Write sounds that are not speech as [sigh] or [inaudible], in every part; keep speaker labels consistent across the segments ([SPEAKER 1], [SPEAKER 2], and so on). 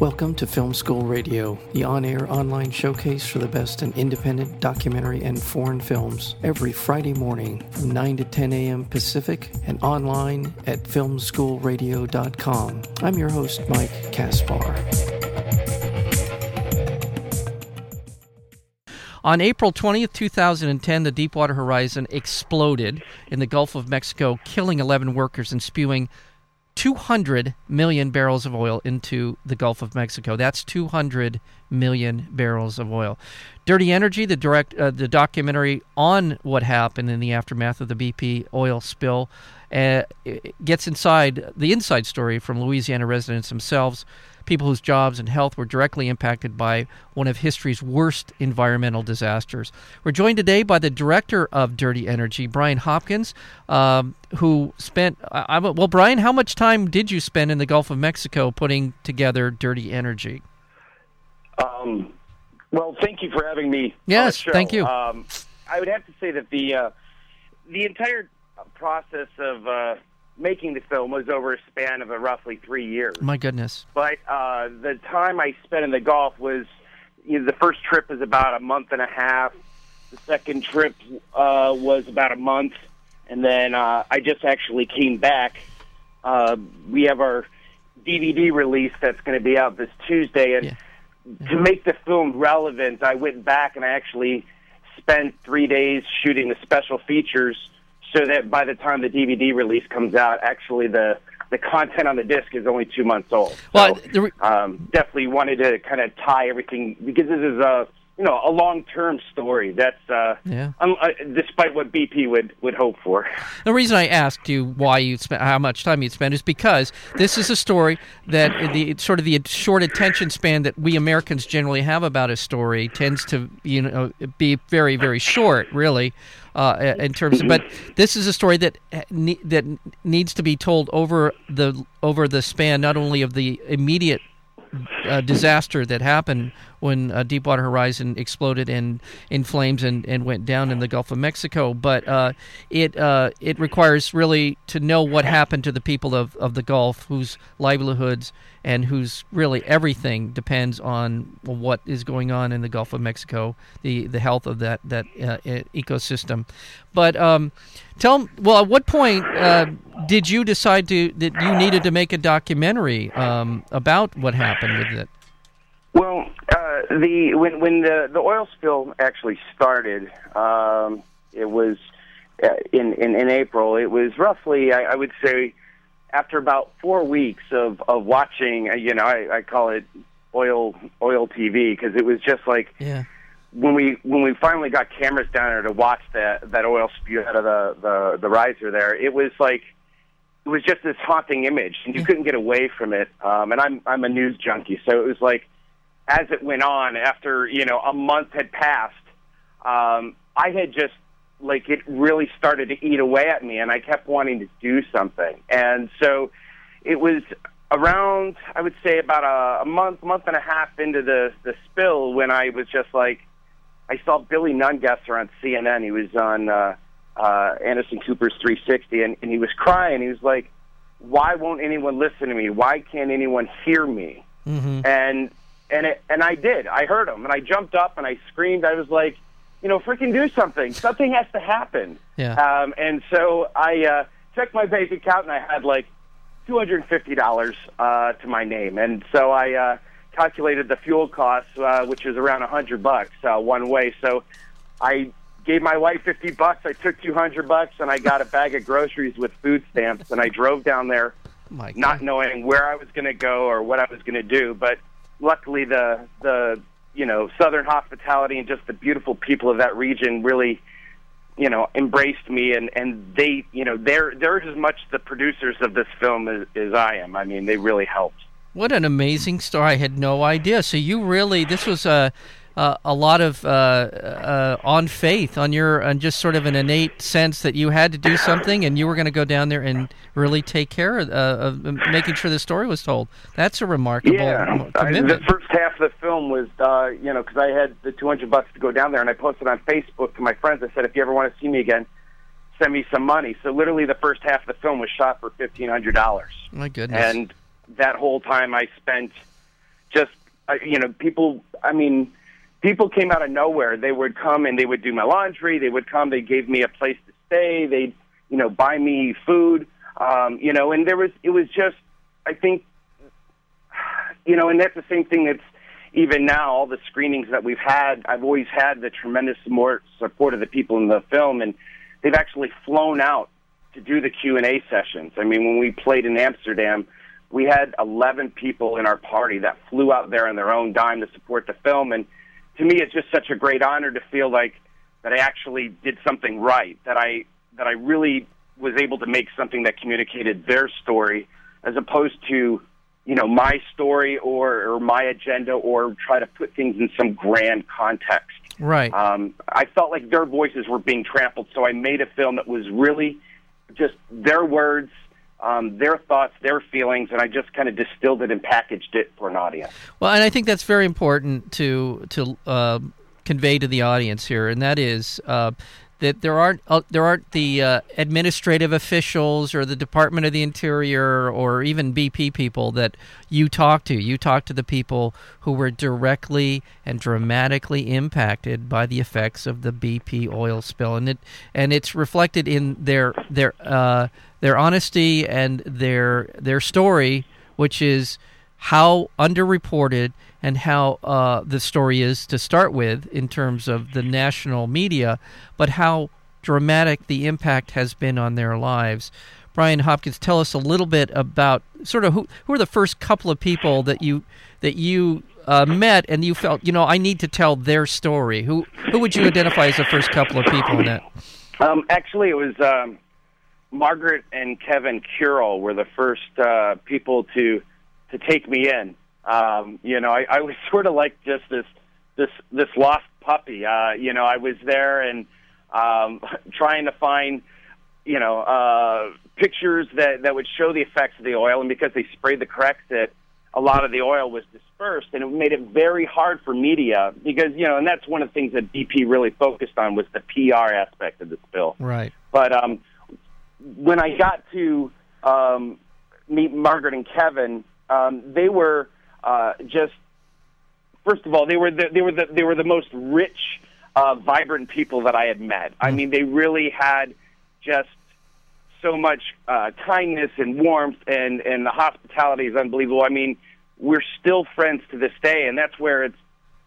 [SPEAKER 1] Welcome to Film School Radio, the on air online showcase for the best in independent documentary and foreign films, every Friday morning from 9 to 10 a.m. Pacific and online at filmschoolradio.com. I'm your host, Mike Kaspar. On April 20th, 2010, the Deepwater Horizon exploded in the Gulf of Mexico, killing 11 workers and spewing 200 million barrels of oil into the Gulf of Mexico. That's 200 million barrels of oil. Dirty Energy, the direct uh, the documentary on what happened in the aftermath of the BP oil spill, uh, gets inside the inside story from Louisiana residents themselves people whose jobs and health were directly impacted by one of history's worst environmental disasters. We're joined today by the director of Dirty Energy, Brian Hopkins, um, who spent. Uh, well, Brian, how much time did you spend in the Gulf of Mexico putting together Dirty Energy?
[SPEAKER 2] Um, well, thank you for having me.
[SPEAKER 1] Yes, thank you.
[SPEAKER 2] Um, I would have to say that the uh, the entire process of uh, making the film was over a span of a roughly three years.
[SPEAKER 1] My goodness!
[SPEAKER 2] But uh, the time I spent in the Gulf was, you know, the first trip was about a month and a half. The second trip uh, was about a month, and then uh, I just actually came back. Uh, we have our DVD release that's going to be out this Tuesday, and yeah. to make the film relevant, I went back and I actually spent three days shooting the special features so that by the time the DVD release comes out, actually the the content on the disc is only two months old.
[SPEAKER 1] Well,
[SPEAKER 2] so, re- um, definitely wanted to kind of tie everything because this is a you know a long term story. That's uh, yeah. Um, uh, despite what BP would would hope for.
[SPEAKER 1] The reason I asked you why you spent how much time you'd spend is because this is a story that the sort of the short attention span that we Americans generally have about a story tends to you know be very very short, really. Uh, in terms, of, but this is a story that that needs to be told over the over the span not only of the immediate uh, disaster that happened when uh, Deepwater Horizon exploded in, in flames and, and went down in the Gulf of Mexico. But uh, it uh, it requires really to know what happened to the people of, of the Gulf, whose livelihoods and whose really everything depends on what is going on in the Gulf of Mexico, the the health of that that uh, ecosystem. But um, tell well, at what point uh, did you decide to that you needed to make a documentary um, about what happened with it?
[SPEAKER 2] Well, uh, the when when the the oil spill actually started, um, it was uh, in, in in April. It was roughly, I, I would say, after about four weeks of of watching. Uh, you know, I, I call it oil oil TV because it was just like.
[SPEAKER 1] Yeah
[SPEAKER 2] when we when we finally got cameras down there to watch that that oil spew out of the the the riser there, it was like it was just this haunting image, and you couldn't get away from it. Um, and I'm I'm a news junkie, so it was like as it went on, after you know a month had passed, um, I had just like it really started to eat away at me, and I kept wanting to do something. And so it was around, I would say, about a, a month, month and a half into the the spill when I was just like, I saw Billy Nungesser on CNN. He was on uh, uh, Anderson Cooper's 360, and, and he was crying. He was like, "Why won't anyone listen to me? Why can't anyone hear me?"
[SPEAKER 1] Mm-hmm.
[SPEAKER 2] And and it, and I did. I heard him, and I jumped up and I screamed. I was like, you know, freaking do something. Something has to happen.
[SPEAKER 1] Yeah.
[SPEAKER 2] Um, and so I uh, checked my bank account, and I had like two hundred and fifty dollars uh, to my name, and so I uh, calculated the fuel costs, uh, which was around a hundred bucks uh, one way. So I gave my wife fifty bucks. I took two hundred bucks, and I got a bag of groceries with food stamps, and I drove down there, not knowing where I was going to go or what I was going to do, but luckily the the you know southern hospitality and just the beautiful people of that region really you know embraced me and and they you know they're they're as much the producers of this film as, as I am. I mean they really helped.
[SPEAKER 1] What an amazing story! I had no idea. So you really this was a uh, a lot of uh, uh, on faith, on your, on just sort of an innate sense that you had to do something, and you were going to go down there and really take care of, uh, of, making sure the story was told. That's a remarkable
[SPEAKER 2] yeah.
[SPEAKER 1] commitment.
[SPEAKER 2] the first half of the film was, uh, you know, because I had the two hundred bucks to go down there, and I posted on Facebook to my friends. I said, if you ever want to see me again, send me some money. So literally, the first half of the film was shot for fifteen hundred dollars.
[SPEAKER 1] My goodness!
[SPEAKER 2] And that whole time, I spent just you know people. I mean, people came out of nowhere. They would come and they would do my laundry. They would come. They gave me a place to stay. They'd you know buy me food. Um, you know, and there was it was just I think you know, and that's the same thing that's even now all the screenings that we've had. I've always had the tremendous more support of the people in the film, and they've actually flown out to do the Q and A sessions. I mean, when we played in Amsterdam, we had 11 people in our party that flew out there on their own dime to support the film, and to me, it's just such a great honor to feel like that I actually did something right. That I that I really was able to make something that communicated their story, as opposed to you know my story or, or my agenda or try to put things in some grand context.
[SPEAKER 1] Right.
[SPEAKER 2] Um, I felt like their voices were being trampled, so I made a film that was really just their words, um, their thoughts, their feelings, and I just kind of distilled it and packaged it for an audience.
[SPEAKER 1] Well, and I think that's very important to to uh, convey to the audience here, and that is uh, that there aren't uh, there aren't the uh, administrative officials or the Department of the Interior or even BP people that you talk to. You talk to the people who were directly and dramatically impacted by the effects of the BP oil spill, and it and it's reflected in their their uh, their honesty and their their story, which is how underreported and how uh, the story is to start with in terms of the national media, but how dramatic the impact has been on their lives. Brian Hopkins, tell us a little bit about sort of who who are the first couple of people that you that you uh, met and you felt you know I need to tell their story. Who who would you identify as the first couple of people in that?
[SPEAKER 2] Um, actually, it was um, Margaret and Kevin Curole were the first uh, people to to take me in. Um, you know, I, I was [laughs] sort of like just this this this lost puppy. Uh, you know, I was there and um, [laughs] trying to find you know uh, pictures that that would show the effects of the oil, and because they sprayed the Corexit, a lot of the oil was dispersed, and it made it very hard for media because you know, and that's one of the things that BP really focused on was the PR aspect of the spill.
[SPEAKER 1] Right.
[SPEAKER 2] But um, when I got to um, meet Margaret and Kevin, um, they were uh, just first of all they were the, they were the, they were the most rich, uh, vibrant people that I had met. I mean, they really had just so much uh, kindness and warmth, and and the hospitality is unbelievable. I mean, we're still friends to this day, and that's where it's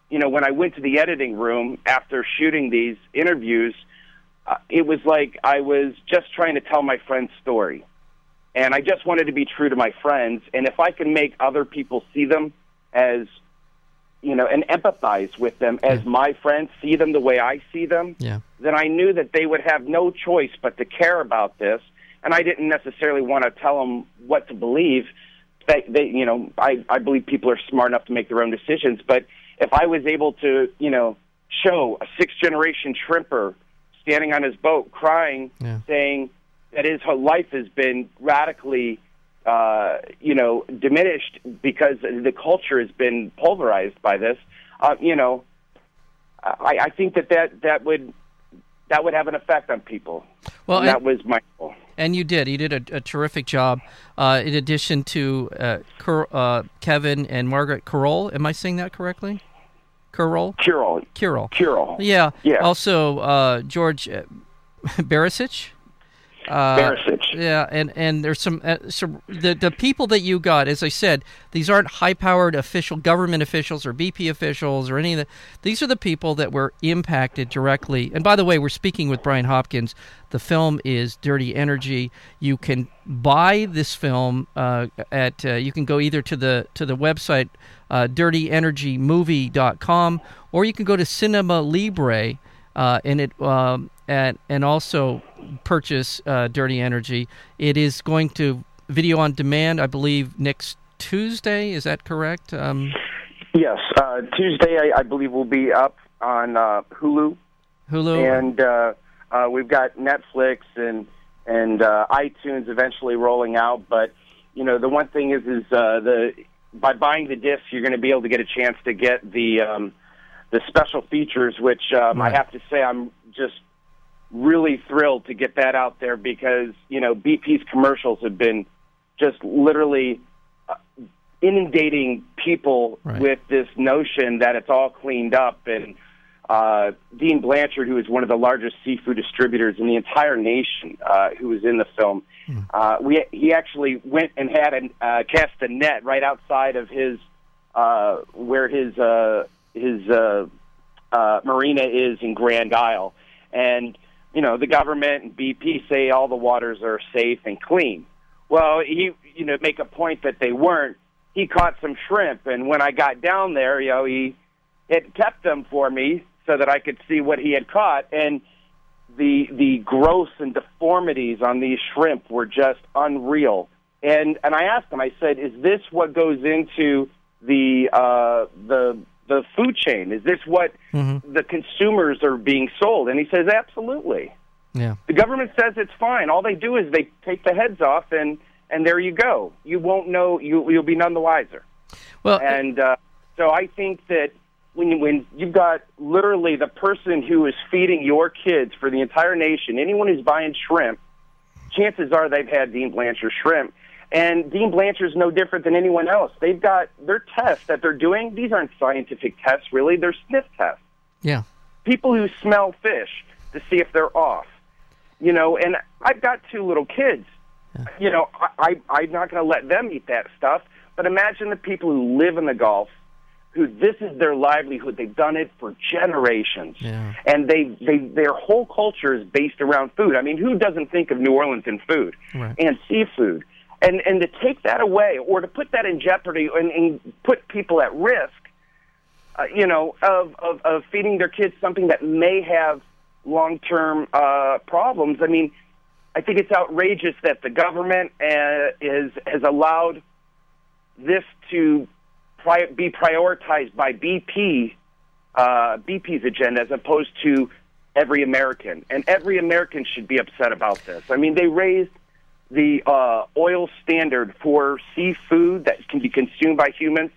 [SPEAKER 2] you know when I went to the editing room after shooting these interviews. Uh, it was like I was just trying to tell my friend's story and I just wanted to be true to my friends. And if I can make other people see them as, you know, and empathize with them as
[SPEAKER 1] Yeah.
[SPEAKER 2] my friends see them the way I see them,
[SPEAKER 1] Yeah.
[SPEAKER 2] then I knew that they would have no choice but to care about this. And I didn't necessarily want to tell them what to believe. They, they you know, I, I believe people are smart enough to make their own decisions. But if I was able to, you know, show a sixth generation shrimper standing on his boat crying,
[SPEAKER 1] Yeah.
[SPEAKER 2] saying that his whole life has been radically, uh, you know, diminished because the culture has been pulverized by this. Uh, you know, I, I think that, that that would that would have an effect on people.
[SPEAKER 1] Well,
[SPEAKER 2] and that was my goal.
[SPEAKER 1] And you did. You did a, a terrific job. Uh, in addition to uh, Cur- uh, Kevin and Margaret Curole, am I saying that correctly? Curol,
[SPEAKER 2] Curel,
[SPEAKER 1] Curol.
[SPEAKER 2] Curel,
[SPEAKER 1] Yeah.
[SPEAKER 2] Yeah.
[SPEAKER 1] Also, uh, George uh, [laughs] Barisich. Uh. Yeah, and and there's some uh, some the the people that you got, as I said, these aren't high-powered official government officials or BP officials or any of the. These are the people that were impacted directly. And by the way, we're speaking with Brian Hopkins. The film is Dirty Energy. You can buy this film uh, at. Uh, you can go either to the to the website uh, dirtyenergymovie.com or you can go to Cinema Libre uh, and it um, and and also purchase uh, Dirty Energy. It is going to video on demand, I believe, next Tuesday. Is that correct? Um,
[SPEAKER 2] Yes, uh, Tuesday I, I believe will be up on uh, Hulu,
[SPEAKER 1] Hulu.
[SPEAKER 2] and uh, uh, we've got Netflix and and uh, iTunes eventually rolling out. But you know, the one thing is, is uh, the by buying the disc, you're going to be able to get a chance to get the um, the special features, which um, I have to say I'm just really thrilled to get that out there because you know BP's commercials have been just literally uh, inundating people
[SPEAKER 1] Right.
[SPEAKER 2] with this notion that it's all cleaned up. And uh, Dean Blanchard, who is one of the largest seafood distributors in the entire nation, uh, who was in the film, uh, we he actually went and had a uh, cast a net right outside of his uh, where his uh, his uh, uh, marina is in Grand Isle, and you know the government and BP say all the waters are safe and clean. Well, he you know make a point that they weren't. He caught some shrimp, and when I got down there, you know he had kept them for me so that I could see what he had caught, and the the growths and deformities on these shrimp were just unreal. And and I asked him, I said, "Is this what goes into the uh, the the food chain? Is this what the consumers are being sold?" And he says, "Absolutely."
[SPEAKER 1] Yeah.
[SPEAKER 2] The government says it's fine. All they do is they take the heads off, and and there you go. You won't know. You you'll be none the wiser.
[SPEAKER 1] Well,
[SPEAKER 2] And uh, so I think that when when you've got literally the person who is feeding your kids for the entire nation, anyone who's buying shrimp, chances are they've had Dean Blanchard shrimp. And Dean Blanchard's no different than anyone else. They've got their tests that they're doing. These aren't scientific tests, really. They're sniff tests.
[SPEAKER 1] yeah.
[SPEAKER 2] People who smell fish to see if they're off. You know, and I've got two little kids. You know, I, I I'm not going to let them eat that stuff. But imagine the people who live in the Gulf, who this is their livelihood. They've done it for generations,
[SPEAKER 1] Yeah.
[SPEAKER 2] and they they their whole culture is based around food. I mean, who doesn't think of New Orleans and food
[SPEAKER 1] Right.
[SPEAKER 2] and seafood? And and to take that away or to put that in jeopardy and, and put people at risk, uh, you know, of, of of feeding their kids something that may have long term uh, problems. I mean, I think it's outrageous that the government uh, is has allowed this to pri- be prioritized by BP, uh, BP's agenda, as opposed to every American. And every American should be upset about this. I mean, they raised the uh, oil standard for seafood that can be consumed by humans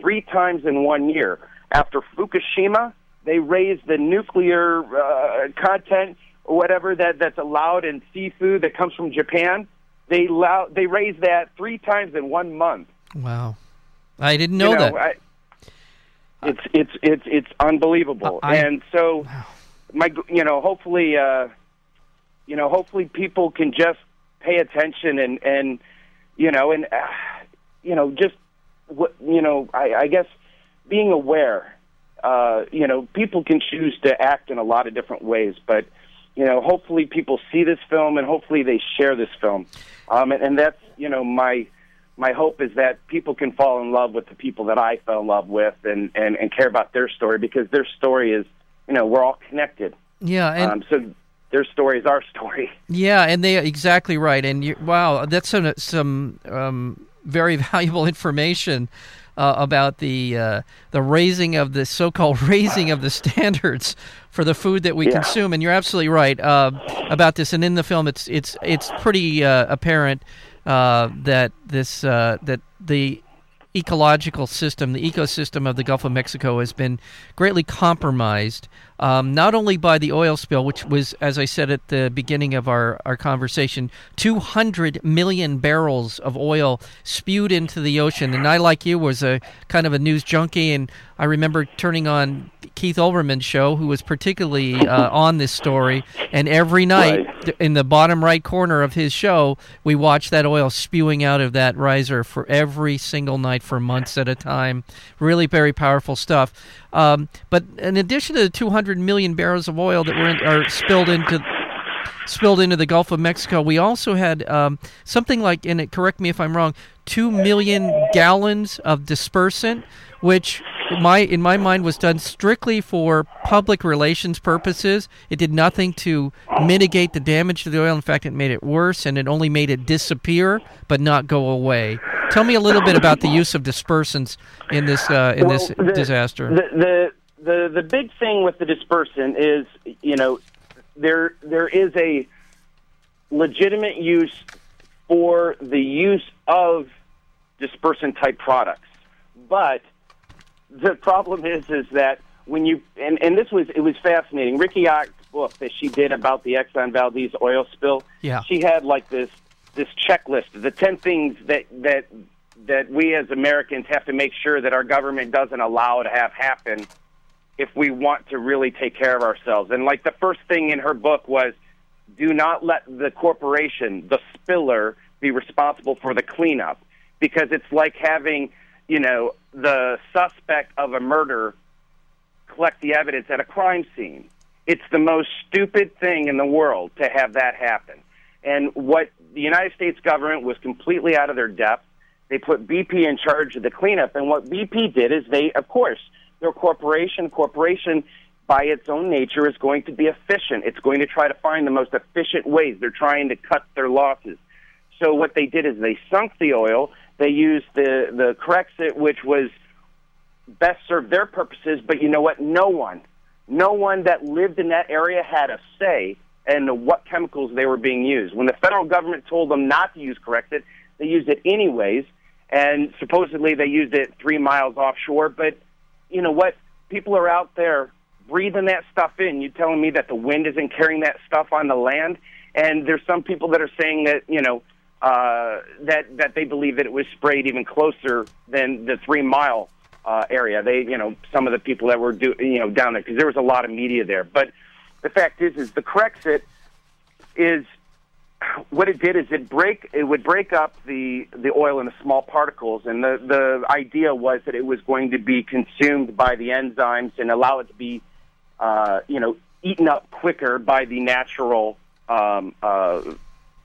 [SPEAKER 2] three times in one year. After Fukushima, they raised the nuclear uh, content or whatever that, that's allowed in seafood that comes from Japan. They allow, they raised that three times in one month.
[SPEAKER 1] Wow. I didn't know,
[SPEAKER 2] You know,
[SPEAKER 1] that.
[SPEAKER 2] I, it's it's it's it's unbelievable,
[SPEAKER 1] I-
[SPEAKER 2] and so my you know hopefully uh, you know hopefully people can just pay attention and and you know and uh, you know just what you know I, I guess being aware. Uh, you know, people can choose to act in a lot of different ways, but you know, hopefully people see this film and hopefully they share this film, um, and, and that's you know my my hope is that people can fall in love with the people that I fell in love with and, and, and care about their story because their story is, you know, we're all connected.
[SPEAKER 1] yeah, and
[SPEAKER 2] um, so their story is our [laughs] story.
[SPEAKER 1] Yeah, and they exactly right. And you, wow, that's some some um, very [laughs] valuable information uh, about the uh, the raising of the so-called [laughs] raising of the standards for the food that we
[SPEAKER 2] Yeah.
[SPEAKER 1] consume. And you're absolutely right uh, about this. And in the film, it's it's it's pretty uh, apparent uh, that this uh, that the ecological system, the ecosystem of the Gulf of Mexico has been greatly compromised, um, not only by the oil spill, which was, as I said at the beginning of our, our conversation, 200 million barrels of oil spewed into the ocean. And I, like you, was a kind of a news junkie, and I remember turning on Keith Olbermann's show, who was particularly uh, on this story, and every night
[SPEAKER 2] Right.
[SPEAKER 1] in the bottom right corner of his show, we watched that oil spewing out of that riser for every single night for months at a time. Really very powerful stuff. Um, but in addition to the 200 million barrels of oil that were in, are spilled into spilled into the Gulf of Mexico, we also had um, something like, and it, correct me if I'm wrong, two million gallons of dispersant, which my in my mind was done strictly for public relations purposes. It did nothing to mitigate the damage to the oil. In fact, it made it worse, and it only made it disappear, but not go away. Tell me a little bit about the use of dispersants in this uh, in this
[SPEAKER 2] the-
[SPEAKER 1] disaster.
[SPEAKER 2] The, the the the big thing with the dispersant is, you know, there there is a legitimate use for the use of dispersant type products, but the problem is is that when you and, and this was it was fascinating. Riki Ott's book that she did about the Exxon Valdez oil spill.
[SPEAKER 1] Yeah.
[SPEAKER 2] she had like this this checklist, the ten things that that that we as Americans have to make sure that our government doesn't allow to have happen if we want to really take care of ourselves. And like the first thing in her book was do not let the corporation, the spiller, be responsible for the cleanup because it's like having, you know, the suspect of a murder collect the evidence at a crime scene. It's the most stupid thing in the world to have that happen. And what the United States government was completely out of their depth. They put BP in charge of the cleanup. And what BP did is they, of course, they're corporation. Corporation, by its own nature, is going to be efficient. It's going to try to find the most efficient ways. They're trying to cut their losses. So what they did is they sunk the oil. They used the the Corexit, which was best served their purposes. But you know what? No one, no one that lived in that area had a say in what chemicals they were being used. When the federal government told them not to use Corexit, they used it anyways. And supposedly they used it three miles offshore, but you know what? People are out there breathing that stuff in. You telling me that the wind isn't carrying that stuff on the land? And there's some people that are saying that you know uh, that that they believe that it was sprayed even closer than the three mile uh, area. They, you know, some of the people that were do, you know down there because there was a lot of media there. But the fact is, is the Corexit is what it did is it break it would break up the the oil into small particles and the the idea was that it was going to be consumed by the enzymes and allow it to be uh, you know eaten up quicker by the natural um, uh,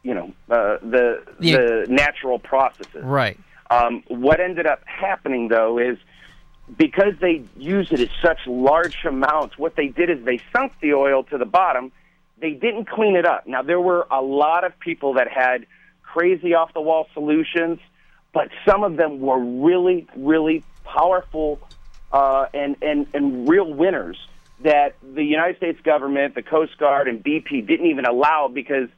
[SPEAKER 2] you know uh, the
[SPEAKER 1] Yeah.
[SPEAKER 2] the natural processes
[SPEAKER 1] Right.
[SPEAKER 2] um, what ended up happening, though, is because they used it at such large amounts, what they did is they sunk the oil to the bottom. They didn't clean it up. Now, there were a lot of people that had crazy off the wall solutions, but some of them were really, really powerful uh, and, and, and real winners that the United States government, the Coast Guard, and BP didn't even allow because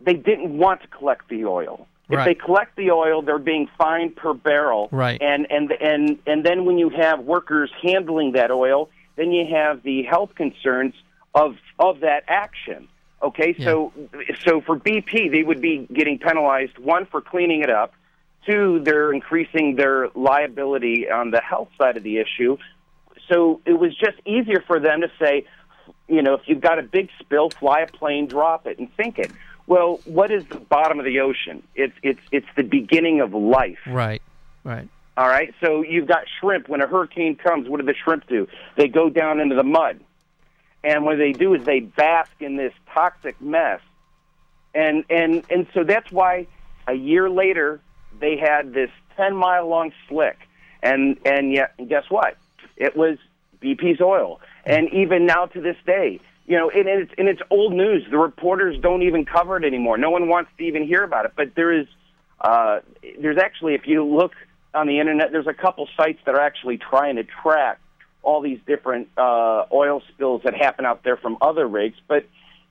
[SPEAKER 2] they didn't want to collect the oil. If
[SPEAKER 1] Right.
[SPEAKER 2] they collect the oil, they're being fined per barrel.
[SPEAKER 1] Right.
[SPEAKER 2] And and and and then when you have workers handling that oil, then you have the health concerns of of that action. Okay, so so for BP, they would be getting penalized one for cleaning it up, two they're increasing their liability on the health side of the issue. So it was just easier for them to say, you know, if you've got a big spill, fly a plane, drop it, and sink it. Well, what is the bottom of the ocean? It's it's it's the beginning of life.
[SPEAKER 1] Right. Right.
[SPEAKER 2] All right. So you've got shrimp. When a hurricane comes, what do the shrimp do? They go down into the mud, and what they do is they bask in this toxic mess, and and and so that's why a year later they had this ten mile long slick, and and yet and guess what? It was BP's oil, and even now to this day. You know, and it's and it's old news. The reporters don't even cover it anymore. No one wants to even hear about it. But there is, uh, there's actually, if you look on the internet, there's a couple sites that are actually trying to track all these different uh, oil spills that happen out there from other rigs. But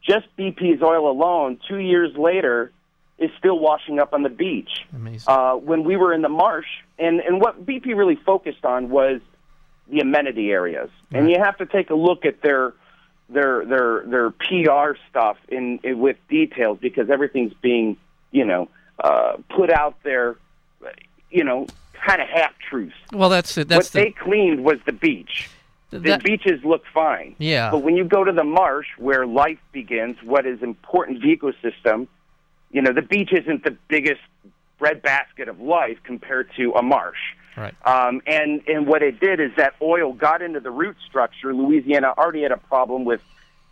[SPEAKER 2] just BP's oil alone, two years later, is still washing up on the beach.
[SPEAKER 1] Amazing.
[SPEAKER 2] Uh, when we were in the marsh, and and what BP really focused on was the amenity areas, and you have to take a look at their their their their PR stuff in, in with details because everything's being you know uh, put out there, you know, kind of half truths.
[SPEAKER 1] well, that's it. That's
[SPEAKER 2] what
[SPEAKER 1] the,
[SPEAKER 2] they cleaned was the beach. The
[SPEAKER 1] that-
[SPEAKER 2] beaches look fine.
[SPEAKER 1] Yeah.
[SPEAKER 2] But when you go to the marsh where life begins, what is important to the ecosystem, you know, the beach isn't the biggest breadbasket of life compared to a marsh.
[SPEAKER 1] Right.
[SPEAKER 2] Um, and and what it did is that oil got into the root structure. Louisiana already had a problem with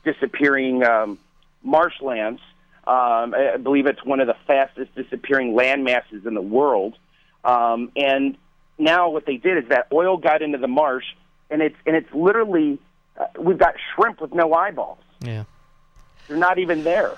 [SPEAKER 2] disappearing um, marshlands. Um, I believe it's one of the fastest disappearing land masses in the world. Um, and now what they did is that oil got into the marsh, and it's and it's literally uh, we've got shrimp with no eyeballs.
[SPEAKER 1] Yeah.
[SPEAKER 2] They're not even there.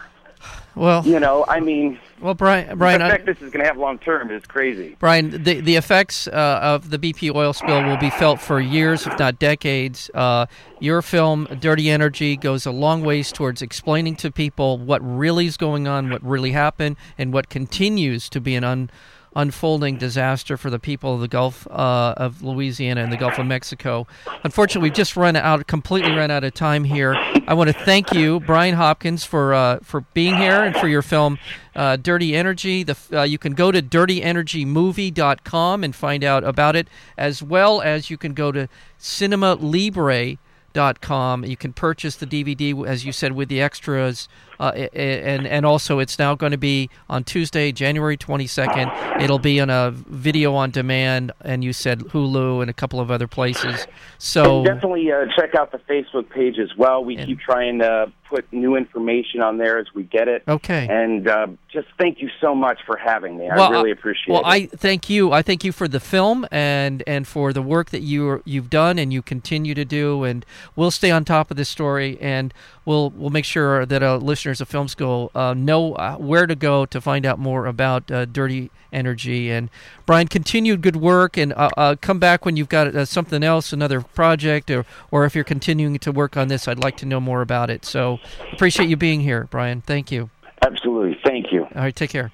[SPEAKER 1] Well,
[SPEAKER 2] You know, I mean,
[SPEAKER 1] well, Brian,
[SPEAKER 2] the
[SPEAKER 1] Brian, I,
[SPEAKER 2] effect this is going to have long term is crazy.
[SPEAKER 1] Brian, the the effects uh, of the BP oil spill will be felt for years, if not decades. Uh, your film, Dirty Energy, goes a long ways towards explaining to people what really is going on, what really happened, and what continues to be an un, unfolding disaster for the people of the Gulf uh, of Louisiana and the Gulf of Mexico. Unfortunately, we've just run out, completely run out of time here. I want to thank you, Brian Hopkins, for uh, for being here and for your film uh, Dirty Energy. The, uh, you can go to dirtyenergymovie.com and find out about it, as well as you can go to Cinema Libre dot com. You can purchase the DVD, as you said, with the extras, and and also it's now going to be on Tuesday, January twenty second. It'll be on a video on demand, and you said Hulu and a couple of other places. So
[SPEAKER 2] and definitely uh, check out the Facebook page as well. We and, keep trying to put new information on there as we get it.
[SPEAKER 1] Okay.
[SPEAKER 2] And uh, just thank you so much for having me. Well, I really appreciate
[SPEAKER 1] well,
[SPEAKER 2] it.
[SPEAKER 1] Well, I thank you. I thank you for the film and and for the work that you you've done and you continue to do. And we'll stay on top of this story and we'll we'll make sure that uh, listeners of Film School uh, know uh, where to go to find out more about uh, Dirty Energy. And Brian, continued good work, and uh, uh, come back when you've got something else, another project, or or if you're continuing to work on this, I'd like to know more about it. So appreciate you being here, Brian. Thank you.
[SPEAKER 2] Absolutely, thank you.
[SPEAKER 1] All right, take care.